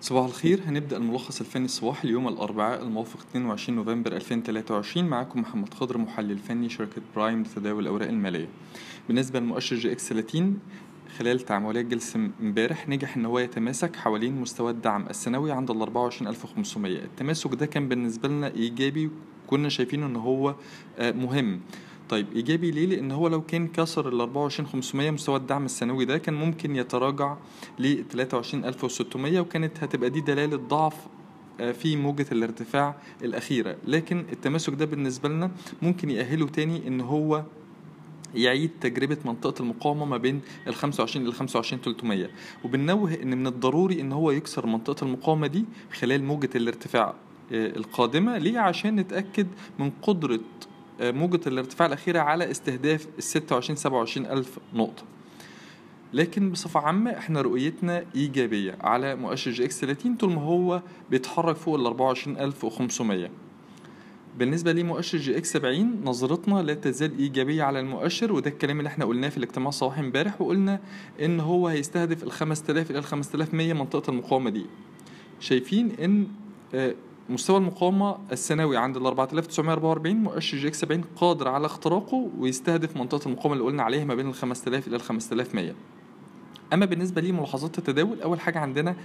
صباح الخير. هنبدأ الملخص الفني الصباحي اليوم الأربعاء الموافق 22 نوفمبر 2023 معاكم محمد خضر محلل فني شركة برايم لتداول الأوراق المالية. بالنسبة لمؤشر EGX 30 خلال تعاملات جلسة امبارح نجح إن هو يتماسك حوالين مستوى الدعم السنوي عند ال 24500 التماسك ده كان بالنسبة لنا إيجابي كنا شايفينه إن هو آه، مهم. طيب إيجابي ليه؟ لأن هو لو كان كسر ال 24500 مستوى الدعم السنوي ده كان ممكن يتراجع ل 23600 وكانت هتبقى دي دلالة ضعف آه، في موجة الارتفاع الأخيرة. لكن التماسك ده بالنسبة لنا ممكن يأهله تاني إن هو يعيد تجربة منطقة المقاومة ما بين ال 25 إلى 25 300 وبنوه إن من الضروري إن هو يكسر منطقة المقاومة دي خلال موجة الارتفاع آه، القادمة ليه؟ عشان نتأكد من قدرة موجة الارتفاع الأخيرة على استهداف ال 26 27 ألف نقطة. لكن بصفة عامة إحنا رؤيتنا إيجابية. على مؤشر EGX 30 طول ما هو بيتحرك فوق ال 24500 بالنسبة لمؤشر EGX 70 نظرتنا لا تزال إيجابية على المؤشر وده الكلام اللي إحنا قلناه في الاجتماع الصباحي امبارح وقلنا إن هو هيستهدف ال 5000 إلى ال 5100 منطقة المقاومة دي. شايفين إن آه، مستوى المقاومة السنوي عند ال 4944 مؤشر EGX 70 قادر على اختراقه ويستهدف منطقة المقاومة اللي قلنا عليها ما بين ال 5000 إلى ال 5100 أما بالنسبة لي ملاحظات التداول أول حاجة عندنا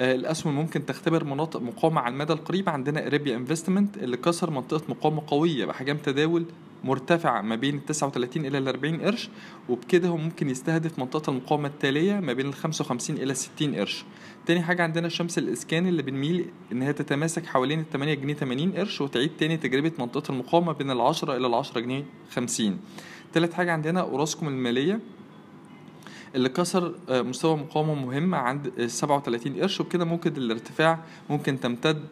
آه، الأسهم ممكن تختبر مناطق مقاومة على المدى القريب عندنا اريبيا انفستمنت اللي كسر منطقة مقاومة قوية باحجام تداول مرتفعة ما بين ال 39 إلى ال 40 قرش وبكده هو ممكن يستهدف منطقة المقاومة التالية ما بين ال 55 إلى 60 قرش. تاني حاجة عندنا شمس الإسكان اللي بنميل إن هي تتماسك حوالين ال 8 جنيه 80 قرش وتعيد تاني تجربة منطقة المقاومة بين ال 10 إلى ال 10 جنيه 50. تالت حاجة عندنا أوراسكوم المالية اللي كسر آه، مستوى مقاومة مهم عند ال 37 قرش وبكده ممكن الارتفاع ممكن تمتد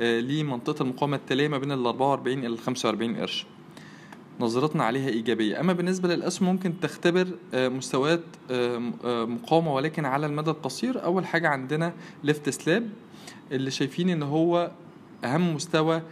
آه، لمنطقة المقاومة التالية ما بين ال 44 إلى ال 45 قرش نظرتنا عليها إيجابية. أما بالنسبة للأسهم ممكن تختبر آه، مستويات آه، آه، مقاومة ولكن على المدى القصير أول حاجة عندنا Lift Slab اللي شايفين إن هو أهم مستوى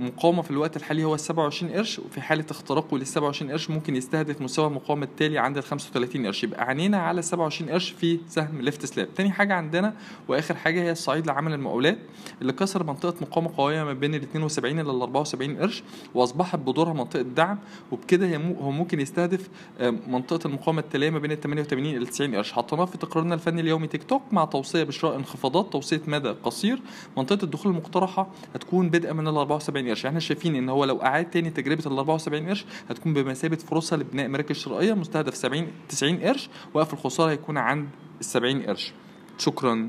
مقاومة في الوقت الحالي هو ال 27 قرش وفي حالة اختراقه لل 27 قرش ممكن يستهدف مستوى المقاومة التالي عند ال 35 قرش. يبقى عينينا على ال 27 قرش في سهم ليفت سلاب. تاني حاجة عندنا وآخر حاجة هي الصعيد لعمل المقاولات اللي كسر منطقة مقاومة قوية ما بين ال 72 إلى ال 74 قرش وأصبحت بدورها منطقة دعم وبكده هو ممكن يستهدف آه، منطقة المقاومة التالية ما بين ال 88 إلى 90 قرش. حطيناه في تقريرنا الفني اليومي تيك توك مع توصية بشراء انخفاضات توصية مدى قصير. منطقة الدخول المقترحة هتكون بدءا من ال 74 قرش. إحنا شايفين إن هو لو أعاد تاني تجربة ال 74 قرش هتكون بمثابة فرصة لبناء مراكز شرائية مستهدف 70 90 قرش وقف الخسارة هيكون عند ال 70 قرش. شكرا.